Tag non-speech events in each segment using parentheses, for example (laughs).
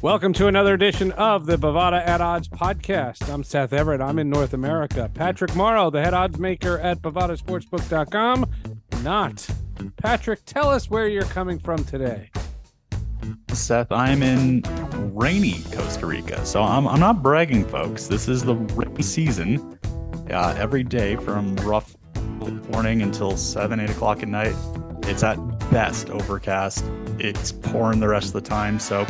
Welcome to another edition of the Bovada at Odds podcast. I'm Seth Everett. I'm in North America. Patrick Morrow, the head odds maker at BovadaSportsbook.com. Not. Patrick, tell us where you're coming from today. Seth, I'm in rainy Costa Rica. So I'm, I'm not bragging, folks. This is the rainy season. Uh, every day from rough morning until 7, 8 o'clock at night. It's at best overcast. It's pouring the rest of the time. So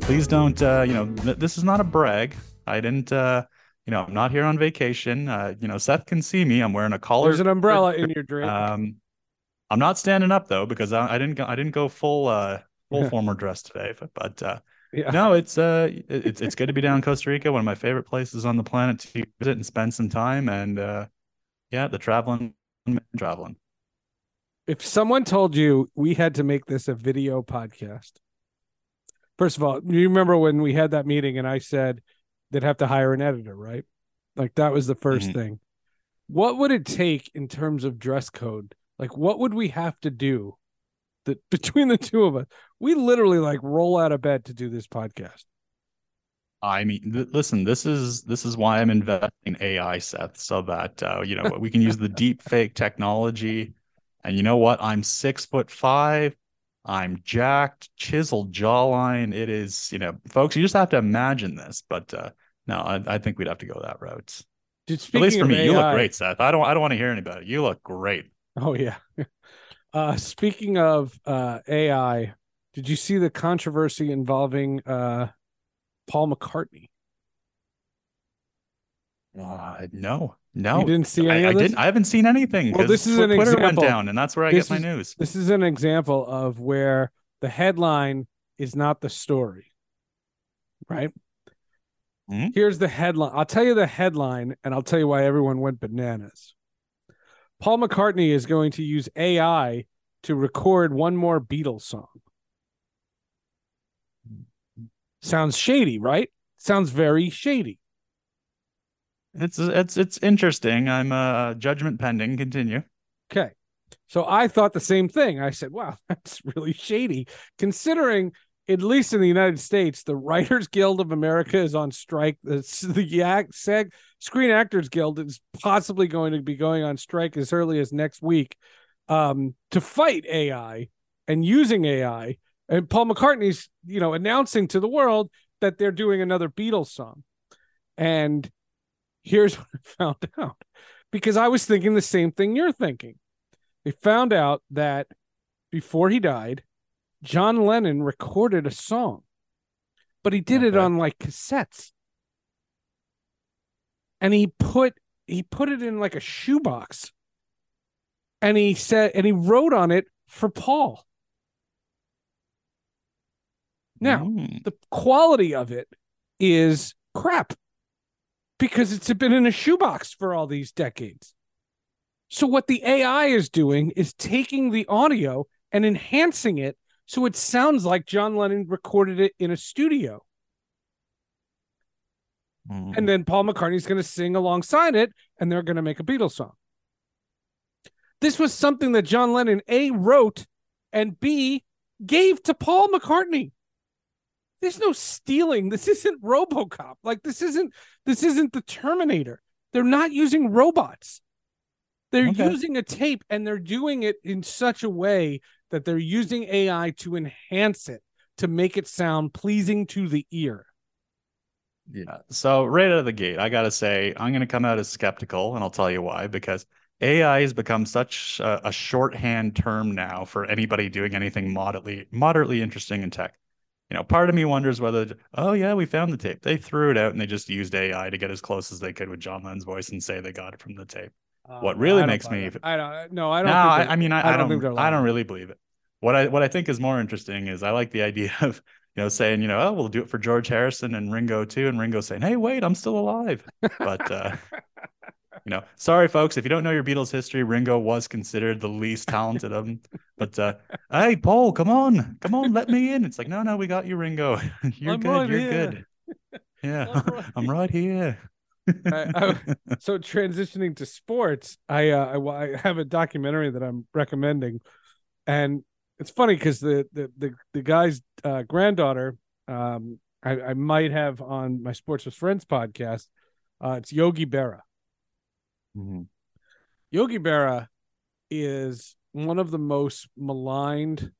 please don't, uh, you know, th- this is not a brag. I didn't, uh, you know, I'm not here on vacation. Uh, you know, Seth can see me. I'm wearing a collar. There's an umbrella in your drink. Um, I'm not standing up though because I, I didn't go. I didn't go full uh full (laughs) formal dress today. But, but uh, yeah. no, it's uh it's it's good to be down in Costa Rica, one of my favorite places on the planet to visit and spend some time. And uh, yeah, the traveling, traveling. If someone told you we had to make this a video podcast, first of all, you remember when we had that meeting and I said they'd have to hire an editor, right? Like that was the 1st Mhm. thing. What would it take in terms of dress code? Like, what would we have to do that (laughs) between the two of us? We literally like roll out of bed to do this podcast. I mean, th- listen, this is this is why I'm investing in AI, Seth, so that uh, you know we can use the (laughs) deep fake technology. And you know what? I'm six foot five. I'm jacked, chiseled jawline. It is, you know, folks, you just have to imagine this. But uh, no, I, I think we'd have to go that route. Dude, At least for me, you look great, Seth. I don't I don't want to hear any about it. You look great. Oh yeah. (laughs) Uh speaking of uh AI, did you see the controversy involving uh Paul McCartney? Uh, no, no, You didn't see I, any I of this? didn't. I haven't seen anything. Well, this is an Twitter example. went down, and that's where I This get my is- news. This is an example of where the headline is not the story. Right? Mhm. Here's the headline. I'll tell you the headline and I'll tell you why everyone went bananas. Paul McCartney is going to use AI to record one more Beatles song. Sounds shady, right? Sounds very shady. It's it's it's interesting. I'm uh judgment pending. Continue. Okay. So I thought the same thing. I said, wow, (laughs) that's really shady, considering, at least in the United States, the Writers Guild of America is on strike. The, the Yak- SAG, Screen Actors Guild is possibly going to be going on strike as early as next week um, to fight AI and using AI. And Paul McCartney's, you know, announcing to the world that they're doing another Beatles song. And here's (laughs) what I found out because I was thinking the same thing you're thinking. They found out that before he died, John Lennon recorded a song, but he did it on like cassettes. And he put he put it in like a shoebox. And he said and he wrote on it for Paul. Now, Mm. the quality of it is crap because it's been in a shoebox for all these decades. So what the AI is doing is taking the audio and enhancing it so it sounds like John Lennon recorded it in a studio. Mm. And then Paul McCartney's going to sing alongside it and they're going to make a Beatles song. This was something that John Lennon A wrote and B gave to Paul McCartney. There's no stealing. This isn't RoboCop. Like this isn't this isn't the Terminator. They're not using robots. They're Okay. using a tape and they're doing it in such a way that they're using AI to enhance it to make it sound pleasing to the ear. Yeah. So right out of the gate, I gotta say I'm gonna come out as skeptical, and I'll tell you why. Because AI has become such a, a shorthand term now for anybody doing anything moderately moderately interesting in tech. You know, part of me wonders whether, oh yeah, we found the tape. They threw it out and they just used AI to get as close as they could with John Lennon's voice and say they got it from the tape. What really makes me-. I don't no, I don't think I, I mean, I, I I don't think don't, I don't really believe it. What I what I think is more interesting is I like the idea (laughs) of you know saying you know oh we'll do it for George Harrison and Ringo too, and Ringo saying hey wait I'm still alive. But uh, (laughs) you know, sorry folks, if you don't know your Beatles history, Ringo was considered the least talented of them. But uh, hey Paul, come on, come on, let me in. It's like no no we got you Ringo. (laughs) You're I'm good, right you're here. good. Yeah, (laughs) I'm right I'm right here. I- I- so transitioning to sports, I, uh, I I have a documentary that I'm recommending, and it's funny because the, the the the guy's uh, granddaughter um, I, I might have on my Sports with Friends podcast. Uh, it's Yogi Berra. Mm-hmm. Yogi Berra is one of the most maligned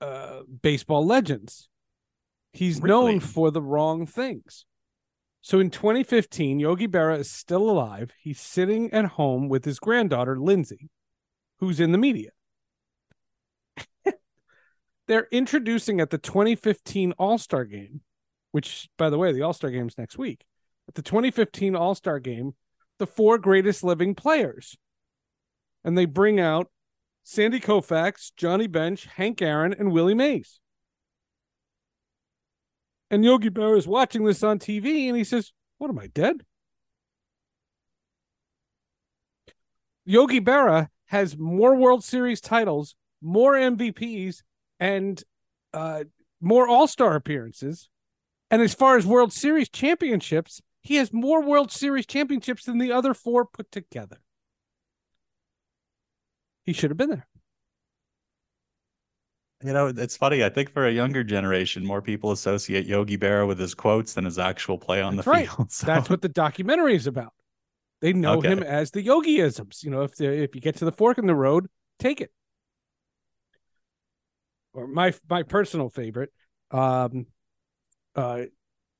uh, baseball legends. He's Really? known for the wrong things. So in 2015, Yogi Berra is still alive. He's sitting at home with his granddaughter, Lindsay, who's in the media. (laughs) They're introducing at the 2015 All Star game, which, by the way, the All Star game is next week. At the 2015 All Star game, the four greatest living players. And they bring out Sandy Koufax, Johnny Bench, Hank Aaron, and Willie Mays. And Yogi Berra is watching this on TV and he says, What am I dead? Yogi Berra has more World Series titles, more MVPs, and uh, more All Star appearances. And as far as World Series championships, he has more World Series championships than the other four put together. He should have been there. You know, it's funny. I think for a younger generation, more people associate Yogi Berra with his quotes than his actual play on That's the right. field. (laughs) So, That's what the documentary is about. They know Okay. him as the Yogiisms. You know, if the, if you get to the fork in the road, take it. Or my my personal favorite, um, uh,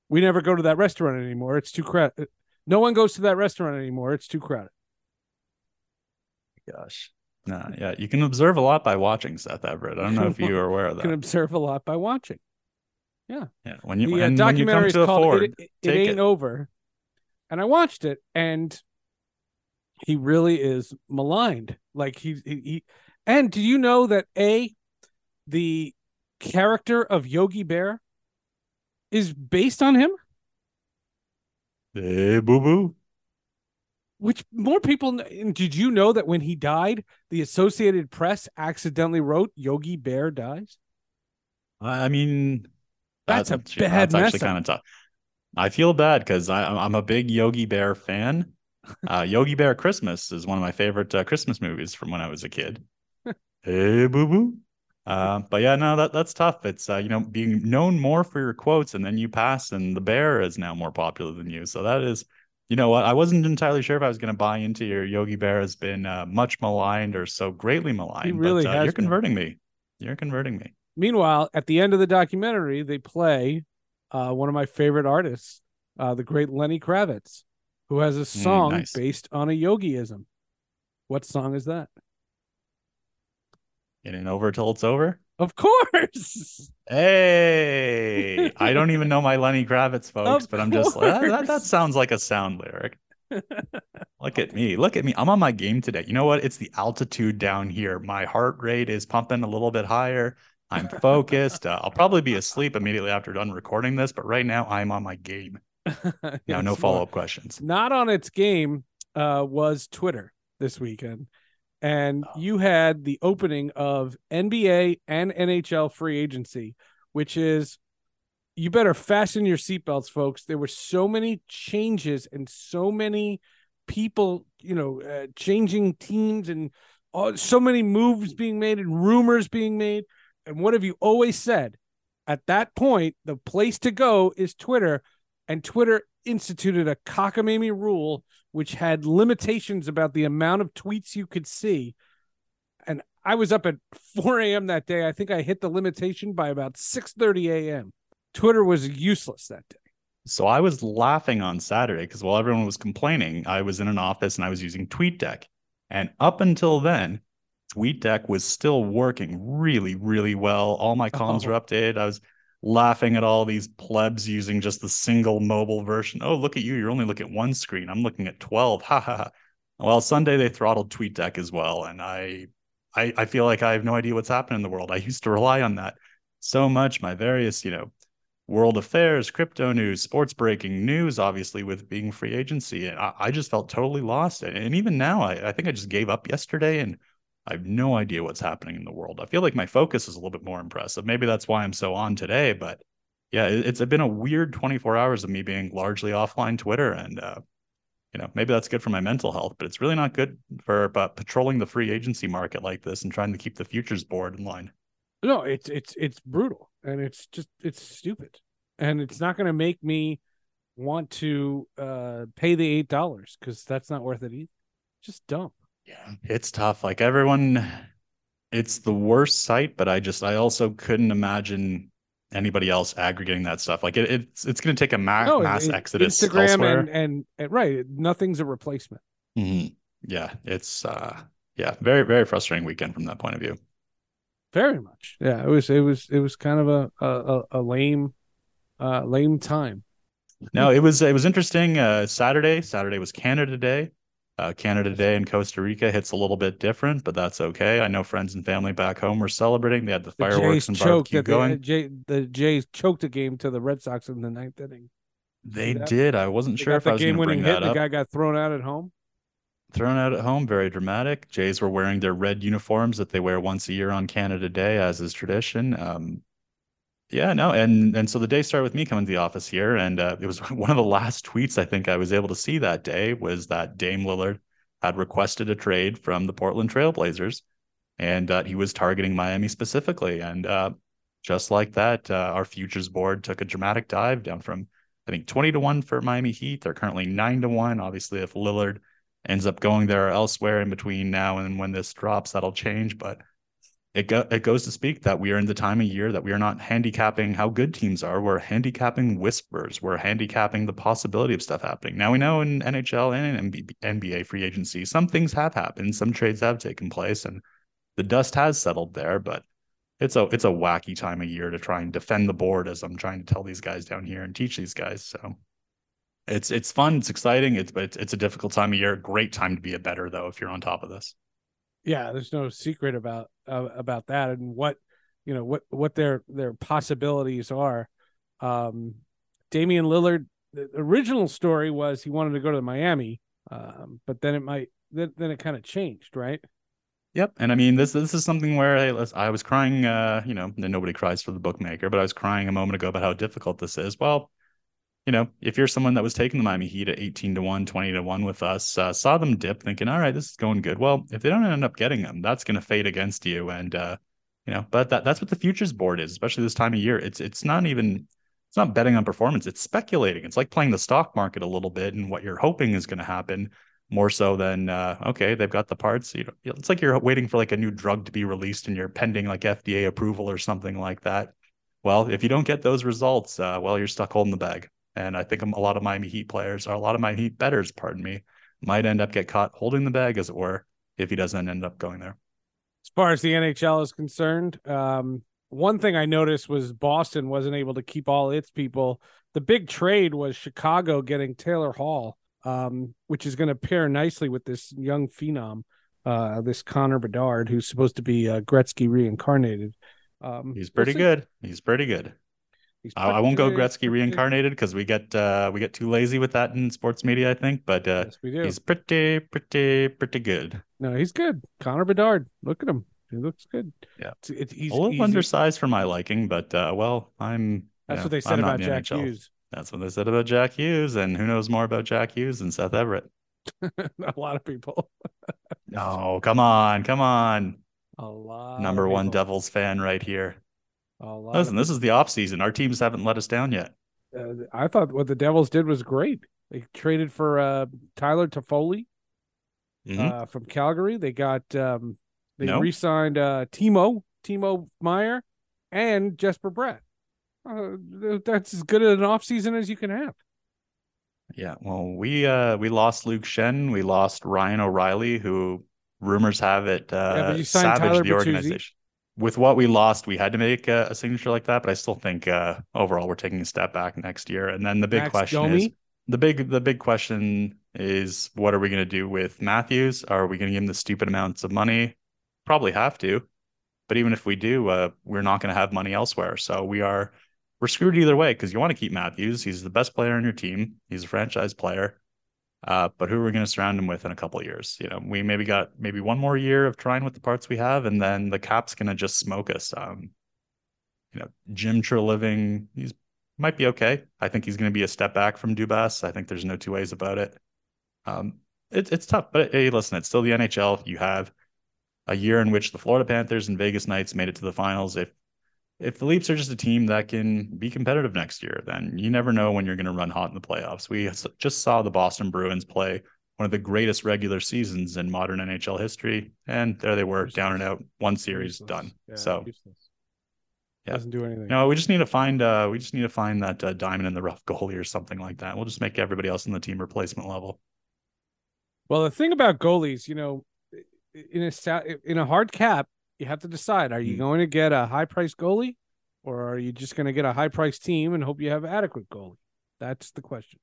we never go to that restaurant anymore. It's too crowded. No one goes to that restaurant anymore. It's too crowded. gosh, no, yeah, you can observe a lot by watching Seth Everett. I don't know if you are aware of (laughs) that. You can observe a lot by watching. Yeah, Yeah. when you the uh, and when you come documentary is to a called Ford, it, it, it ain't it. over and i watched it and he really is maligned like he, he he and do you know that a the character of yogi bear is based on him Hey, boo boo. which more people did you know that when he died the associated press accidentally wrote yogi bear dies I mean, That's a bad That's actually kind of tough. I feel bad because I'm a big Yogi Bear fan. (laughs) Uh, Yogi Bear Christmas is one of my favorite uh, Christmas movies from when I was a kid. (laughs) hey, boo boo. Uh, but yeah, no, that that's tough. It's uh, you know being known more for your quotes, and then you pass, and the bear is now more popular than you. So that is, you know what? I wasn't entirely sure if I was going to buy into your Yogi Bear has been uh, much maligned or so greatly maligned. He really but, uh, You're been. converting me. You're converting me. Meanwhile, at the end of the documentary, they play uh, one of my favorite artists, uh, the great Lenny Kravitz, who has a song nice. based on a yogiism. What song is that? It ain't over till it's over. Of course. Hey, I don't even know my Lenny Kravitz (laughs) folks, Of but I'm just like, that, that, that sounds like a sound lyric. Look at me. Look at me. I'm on my game today. You know what? It's the altitude down here. My heart rate is pumping a little bit higher. I'm focused. Uh, I'll probably be asleep immediately after done recording this, but right now I'm on my game. (laughs) Now, no follow up questions. Not on its game uh, was Twitter this weekend. And Oh. you had the opening of NBA and NHL free agency, which is you better fasten your seatbelts, folks. There were so many changes and so many people, you know, uh, changing teams and uh, so many moves being made and rumors being made. And what have you always said? At that point, the place to go is Twitter, and Twitter instituted a cockamamie rule which had limitations about the amount of tweets you could see. And I was up at 4 a.m. that day. I think I hit the limitation by about 6:30 a.m. Twitter was useless that day. So I was laughing on Saturday because while everyone was complaining, I was in an office and I was using TweetDeck. And up until then, TweetDeck was still working really, really well. All my columns Oh. were updated. I was laughing at all these plebs using just the single mobile version. Oh, look at you. You're only looking at one screen. I'm looking at 12. Ha ha ha. Well, Sunday they throttled TweetDeck as well. And I, I I feel like I have no idea what's happening in the world. I used to rely on that so much. My various, you know, world affairs, crypto news, sports breaking news, obviously with being free agency. And I, I just felt totally lost. And, even now, I, I think I just gave up yesterday and I have no idea what's happening in the world. I feel like my focus is a little bit more impressive. Maybe that's why I'm so on today. But yeah, it, it's been a weird 24 hours of me being largely offline Twitter. And, uh, you know, maybe that's good for my mental health, but it's really not good for uh, patrolling the free agency market like this and trying to keep the futures board in line. No, it's it's it's brutal and it's just it's stupid. and it's not going to make me want to uh, pay the eight dollars because that's not worth it either. Just dump. Yeah, it's tough. Like everyone, it's the worst site, but I just I also couldn't imagine anybody else aggregating that stuff. Like it, it's it's going to take a ma- No, mass it- exodus Instagram elsewhere. and, and and right, nothing's a replacement. Mhm. Yeah, it's uh yeah, very very frustrating weekend from that point of view. Very much. Yeah, it was it was it was kind of a a, a- a lame uh lame time. No, it was it was interesting. Uh, Saturday, Saturday was Canada Day. Uh, Canada Day in Costa Rica hits a little bit different, but that's okay. I know friends and family back home were celebrating. They had the The fireworks Jays and barbecue the, going. Jay, the Jays choked a game to the Red Sox in the ninth inning. They that? did. I wasn't sure if the I was going game to winning bring hit. that and The guy got thrown out at home. Thrown out at home, very dramatic. Jays were wearing their red uniforms that they wear once a year on Canada Day, as is tradition. Um, yeah, no, and and so the day started with me coming to the office here, and uh, it was (laughs) one of the last tweets I think I was able to see that day was that Dame Lillard had requested a trade from the Portland Trailblazers, and uh, he was targeting Miami specifically, and uh, just like that, uh, our futures board took a dramatic dive down from I think twenty to one for Miami Heat. They're currently nine to one. Obviously, if Lillard ends up going there or elsewhere in between now and when this drops, that'll change. But it go, it goes to speak that we are in the time of year that we are not handicapping how good teams are. We're handicapping whispers. We're handicapping the possibility of stuff happening. Now we know in NHL and in NBA free agency, some things have happened, some trades have taken place, and the dust has settled there. But it's a it's a wacky time of year to try and defend the board, as I'm trying to tell these guys down here and teach these guys. So it's it's fun, it's exciting. It's but it's, it's a difficult time of year. Great time to be a better though if you're on top of this. Yeah, there's no secret about uh, about that and what you know what what their their possibilities are. Um, Damian Lillard. The original story was he wanted to go to Miami, um, but then it might then, then it kind of changed, right? Yep, and I mean this this is something where let's- I was crying. Uh, you know, nobody cries for the bookmaker, but I was crying a moment ago about how difficult this is. Well, you know, if you're someone that was taking the Miami Heat at 18 to 1, 20 to 1 with us, uh, saw them dip thinking, all right, this is going good. Well, if they don't end up getting them, that's going to fade against you. And, uh, you know, but that, that's what the futures board is, especially this time of year. It's, it's not even, it's not betting on performance. It's speculating. It's like playing the stock market a little bit and what you're hoping is going to happen more so than, uh, okay, they've got the parts. You know, it's like you're waiting for like a new drug to be released and you're pending like FDA approval or something like that. Well, if you don't get those results, uh, well, you're stuck holding the bag. And I think a lot of Miami Heat players, or a lot of Miami Heat betters, pardon me, might end up get caught holding the bag, as it were, if he doesn't end up going there. As far as the NHL is concerned, um, one thing I noticed was Boston wasn't able to keep all its people. The big trade was Chicago getting Taylor Hall, um, which is going to pair nicely with this young phenom, uh, this Connor Bedard, who's supposed to be uh, Gretzky reincarnated. Um, He's pretty we'll good. He's pretty good. I, I won't go Gretzky reincarnated because we get uh, we get too lazy with that in sports media, I think. But uh, Yes, we do. he's pretty, pretty, pretty good. No, he's good. Connor Bedard. Look at him. He looks good. Yeah. It's, a little easy. undersized for my liking, but uh, well, I'm. you That's know, what they said I'm about Jack NHL. Hughes. That's what they said about Jack Hughes, and who knows more about Jack Hughes than Seth Everett? (laughs) a lot of people. No, come on, come on. A lot. Number one. Devils fan right here. Listen, this is the off season. Our teams haven't let us down yet. uh, I thought what the Devils did was great. They traded for uh, Tyler Toffoli Mhm. uh, from Calgary. They got um, they No. re-signed uh, Timo Timo Meier and Jesper Bratt. Uh, that's as good an offseason as you can have. yeah. Well, we uh we lost Luke Schenn. We lost Ryan O'Reilly, who rumors have it uh Yeah, but savaged Tyler the Bertuzzi. organization. With what we lost, we had to make a, a signature like that, but I still think uh overall we're taking a step back next year. And then the big Max question Domi? is the big the big question is what are we going to do with Matthews? Are we going to give him the stupid amounts of money? Probably have to. But even if we do, uh, we're not going to have money elsewhere. So we are we're screwed either way because you want to keep Matthews. He's the best player on your team. He's a franchise player. Uh, but who are we going to surround him with in a couple years? You know, we maybe got maybe one more year of trying with the parts we have, and then the cap's going to just smoke us. Um, you know, Jim Treliving, he's might be okay. I think he's going to be a step back from Dubas. I think there's no two ways about it. Um, it's it's tough, but hey, listen, it's still the NHL. You have a year in which the Florida Panthers and Vegas Knights made it to the finals. If if the Leafs are just a team that can be competitive next year, then you never know when you're going to run hot in the playoffs. We just saw the Boston Bruins play one of the greatest regular seasons in modern NHL history, and there they were, useless. down and out, one series useless. done. Yeah, so, useless. yeah, doesn't do anything. No, we just need to find, uh, we just need to find that uh, diamond in the rough goalie or something like that. We'll just make everybody else in the team replacement level. Well, the thing about goalies, you know, in a in a hard cap, you have to decide: are you mm. going to get a high price goalie, or are you just going to get a high price team and hope you have adequate goalie? That's the question.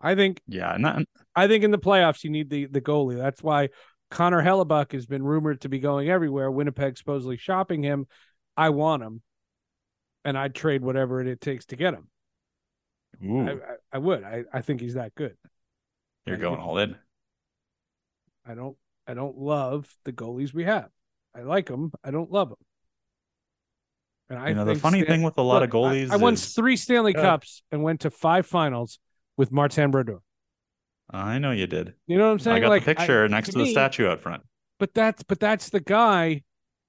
I think. Yeah, not... I think in the playoffs you need the the goalie. That's why Connor Hellebuyck has been rumored to be going everywhere. Winnipeg supposedly shopping him. I want him, and I'd trade whatever it takes to get him. I, I, I, would. I, I think he's that good. You're going all in. I don't. I don't love the goalies we have. I like them. I don't love them. And I you know the funny Stan- thing with a lot look, of goalies. I, I won three Stanley Cups and went to five finals with Martin Brodeur. I know you did. You know what I'm saying? I got like, the picture I, next to, to me, the statue out front. But that's but that's the guy.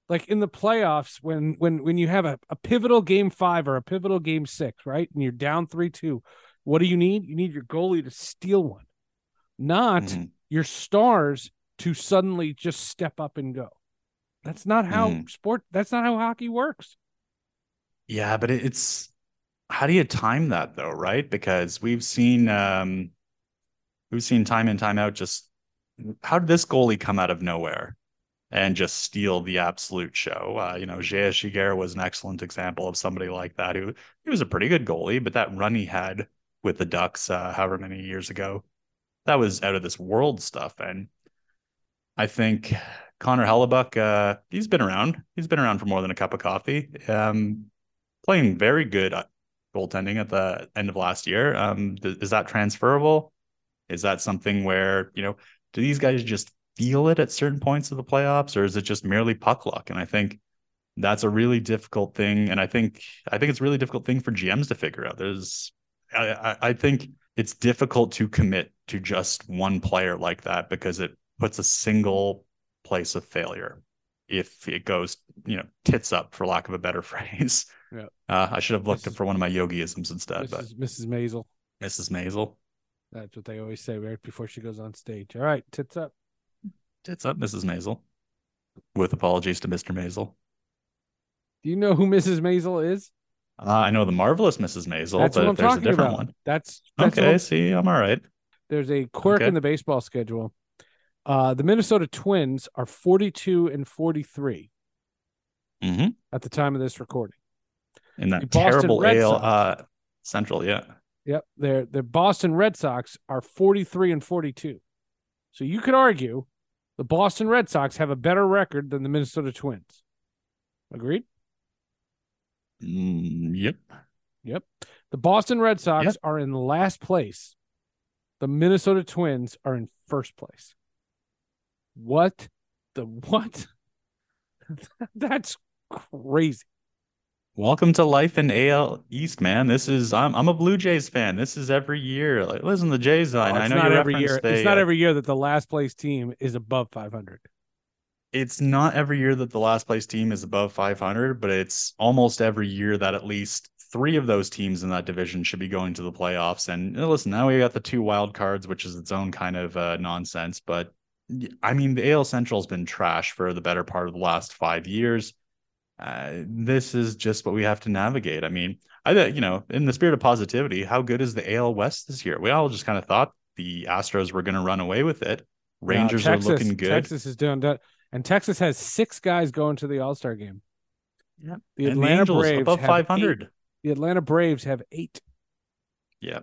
Like in the playoffs, when when when you have a, a pivotal game five or a pivotal game six, right? And you're down three two, what do you need? You need your goalie to steal one, not mm-hmm. your stars to suddenly just step up and go. That's not how mm. sport. That's not how hockey works. Yeah, but it's how do you time that though, right? Because we've seen um we've seen time in time out just how did this goalie come out of nowhere and just steal the absolute show? Uh, you know, J.S. Giguère was an excellent example of somebody like that who he was a pretty good goalie, but that run he had with the Ducks, uh, however many years ago, that was out of this world stuff. And I think Connor Hellebuyck, uh, he's been around. He's been around for more than a cup of coffee. Um, playing very good uh, goaltending at the end of last year. Um, th- is that transferable? Is that something where you know do these guys just feel it at certain points of the playoffs, or is it just merely puck luck? And I think that's a really difficult thing. And I think I think it's a really difficult thing for GMs to figure out. There's I, I, I think it's difficult to commit to just one player like that because it puts a single place of failure if it goes, you know, tits up for lack of a better (laughs) phrase. Yeah. Uh, I should have looked Mrs. for one of my yogiisms instead, Mrs. but Mrs. Maisel. Mrs. Maisel. That's what they always say right before she goes on stage. All right, tits up. Tits up, Mrs. Maisel. With apologies to Mr. Maisel. Do you know who Mrs. Maisel is? Uh, I know the marvelous Mrs. Maisel, that's but there's a different about. one. That's, that's okay. See, I'm all right. There's a quirk okay. in the baseball schedule. Uh, the Minnesota Twins are 42 and 43 mm-hmm. at the time of this recording. In that terrible AL uh, Central, yeah. Yep. Their the Boston Red Sox are 43 and 42. So you could argue the Boston Red Sox have a better record than the Minnesota Twins. Agreed? Mm, yep. Yep. The Boston Red Sox yep. are in last place. The Minnesota Twins are in first place. What the what? (laughs) That's crazy. Welcome to life in AL East, man. This is I'm I'm a Blue Jays fan. This is every year. Like, listen, the Jays. Oh, I know not every year. They, it's not uh, every year that the last place team is above 500. It's not every year that the last place team is above 500, but it's almost every year that at least three of those teams in that division should be going to the playoffs. And listen, now we got the two wild cards, which is its own kind of uh, nonsense. But I mean, the AL Central has been trash for the better part of the last five years. Uh, this is just what we have to navigate. I mean, I you know, in the spirit of positivity, how good is the AL West this year? We all just kind of thought the Astros were going to run away with it. Rangers Texas, are looking good. Texas is doing that, and Texas has six guys going to the All Star game. Yeah, the Atlanta the Angels Braves above five hundred. The Atlanta Braves have eight. Yeah,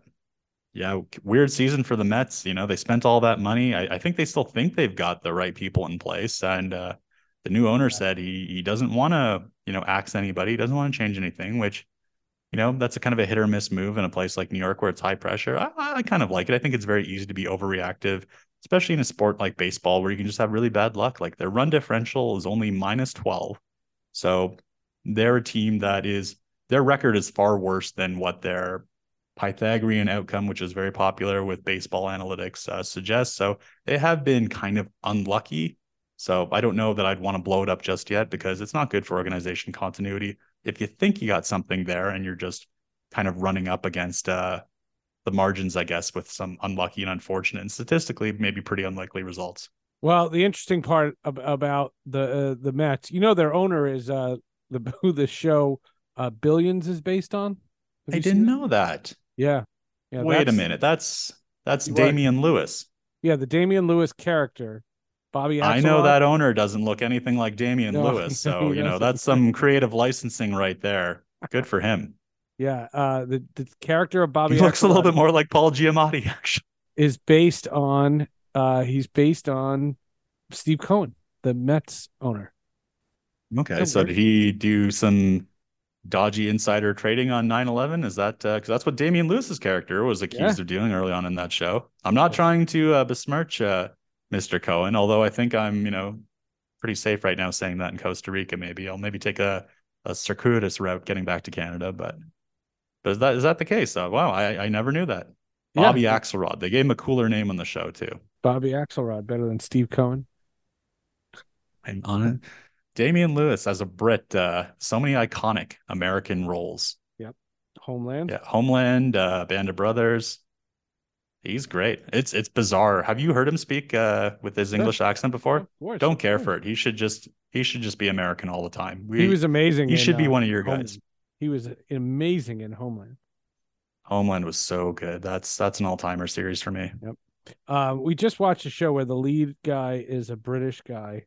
yeah, weird season for the Mets. You know, they spent all that money. I, I think they still think they've got the right people in place. And uh, the new owner yeah. said he he doesn't want to, you know, axe anybody. He doesn't want to change anything, which, you know, that's a kind of a hit or miss move in a place like New York where it's high pressure. I, I kind of like it. I think it's very easy to be overreactive, especially in a sport like baseball where you can just have really bad luck. Like their run differential is only minus 12. So they're a team that is their record is far worse than what their Pythagorean outcome, which is very popular with baseball analytics, uh, suggests. So they have been kind of unlucky. So I don't know that I'd want to blow it up just yet because it's not good for organization continuity. if you think you got something there and you're just kind of running up against uh, the margins, I guess, with some unlucky and unfortunate and statistically maybe pretty unlikely results. Well, the interesting part ab- about the uh, the Mets, you know, their owner is uh the (laughs) who the show uh Billions is based on. Have I didn't know that. Yeah. yeah Wait a minute. That's that's Damian Lewis. Yeah, the Damian Lewis character, Bobby. I know that owner doesn't look anything like Damian No, Lewis. So, (laughs) you know, that's some creative licensing right there. Good for him. Yeah, uh, the the character of Bobby he looks a little bit more like Paul Giamatti, actually. is based on uh he's based on Steve Cohen, the Mets owner. Okay. So weird. did he do some dodgy insider trading on 9-11? Is that because that's what Damian Lewis's character was accused Yeah. of doing early on in that show? I'm not trying to uh, besmirch uh, Mr. Cohen, although I think I'm, you know, pretty safe right now saying that in Costa Rica. Maybe I'll maybe take a, a circuitous route getting back to Canada, but but is that is that the case? Uh, wow, I I never knew that. Yeah. Bobby Axelrod. They gave him a cooler name on the show too. Bobby Axelrod, better than Steve Cohen. I'm on it. Damian Lewis as a Brit, uh, so many iconic American roles. Yep. Homeland. Yeah, Homeland, uh, Band of Brothers. He's great. It's it's bizarre. Have you heard him speak uh, with his Yeah. English accent before? Course, Don't care for it. He should just he should just be American all the time. We, He was amazing. he in, should be uh, one of your Homeland. guys. He was amazing in Homeland. Homeland was so good. That's that's an all timer series for me. Uh, we just watched a show where the lead guy is a British guy,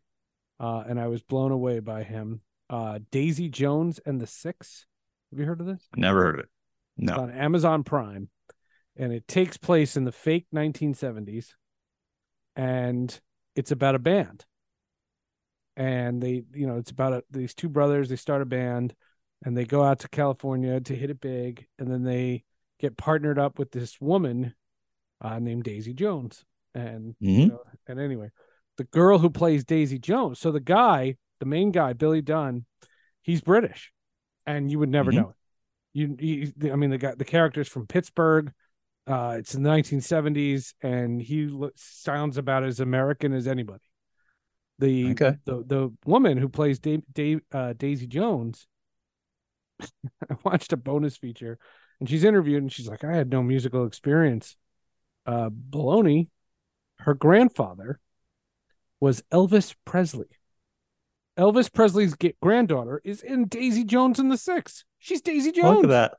uh, and I was blown away by him. Uh, Daisy Jones and the Six. Have you heard of this? Never heard of it. It's No. on Amazon Prime, and it takes place in the fake 1970s, and it's about a band. And they, you know, it's about a, these two brothers. They start a band, and they go out to California to hit it big, and then they get partnered up with this woman uh, named Daisy Jones, and you Mhm. know, and anyway, the girl who plays Daisy Jones. So the guy, the main guy, Billy Dunne, he's British, and you would never Mhm. know it. You, you, I mean, the guy, the character's from Pittsburgh. Uh, it's in the 1970s, and he lo- sounds about as American as anybody. The Okay. the the woman who plays Dave, Dave uh, Daisy Jones. (laughs) I watched a bonus feature, and she's interviewed, and she's like, "I had no musical experience." Uh, baloney. Her grandfather was Elvis Presley. Elvis Presley's granddaughter is in Daisy Jones and the Six. She's Daisy Jones. Look at that.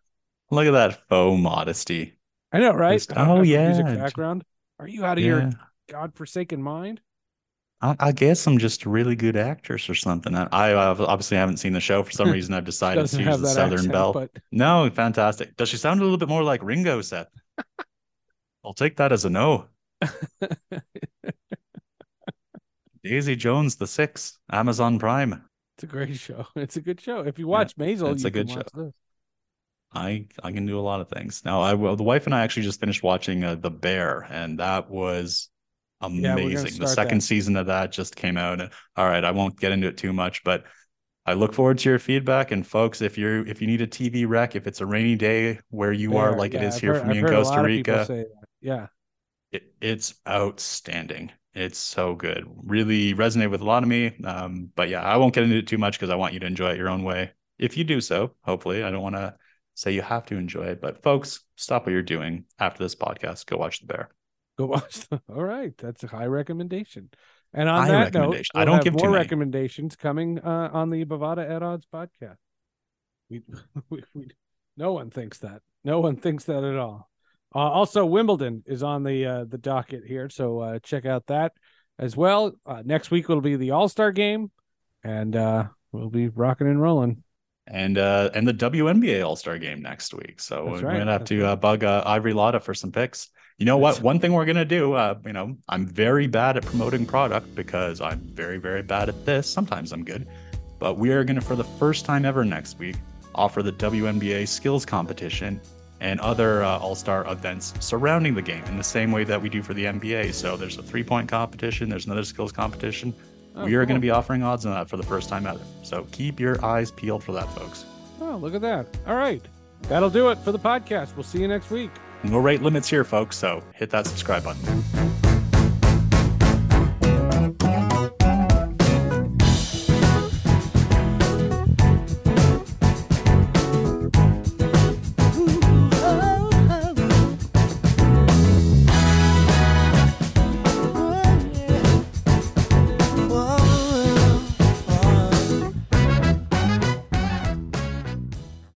Look at that faux modesty. I know, right? Just- oh, yeah. music background. Are you out of your Yeah. godforsaken mind? I, I guess I'm just a really good actress or something. I, I obviously haven't seen the show for some (laughs) reason. I've decided to use the Southern accent, Belle. but No, fantastic. Does she sound a little bit more like Ringo, Seth? (laughs) I'll take that as a no. (laughs) Daisy Jones, the Six, Amazon Prime. it's a great show. (laughs) It's a good show. If you watch Maisel, it's a good this. I I can do a lot of things. Now, I well, the wife and I actually just finished watching uh, The Bear, and that was amazing. the second that. season of that just came out. All right, I won't get into it too much, but I look forward to your feedback. And folks, if you're if you need a TV rec, if it's a rainy day where you are, like it yeah, is I've here heard- for me I've in Costa lot of people Rica. Yeah. it, it's outstanding. It's so good. Really resonate with a lot of me. Um, but yeah, I won't get into it too much because I want you to enjoy it your own way. If you do so, hopefully, I don't want to say you have to enjoy it. But folks, stop what you're doing after this podcast. Go watch The Bear. Go watch. The, (laughs) all right, that's a high recommendation. And on High that note. I we'll don't have give more recommendations coming uh, on the Bovada at Odds podcast. We, (laughs) we, we, no one thinks that. No one thinks that at all. Uh, also, Wimbledon is on the uh, the docket here, so uh, check out that as well. Uh, next week will be the All Star game, and uh, we'll be rocking and rolling. and uh and the WNBA All Star Game next week. So That's we're right, gonna have that's to right. uh, bug uh, Ivory Lotta for some picks. You know what? One thing we're gonna do, uh, you know, I'm very bad at promoting product because I'm very very bad at this. Sometimes I'm good, but we are gonna for the first time ever next week offer the WNBA skills competition and other uh, All Star events surrounding the game in the same way that we do for the NBA. So there's a three point competition. There's another skills competition. Oh, we are going to be offering odds on that for the first time ever. So keep your eyes peeled for that, folks. Oh, look at that! All right, that'll do it for the podcast. We'll see you next week. No rate limits here, folks. So hit that subscribe button.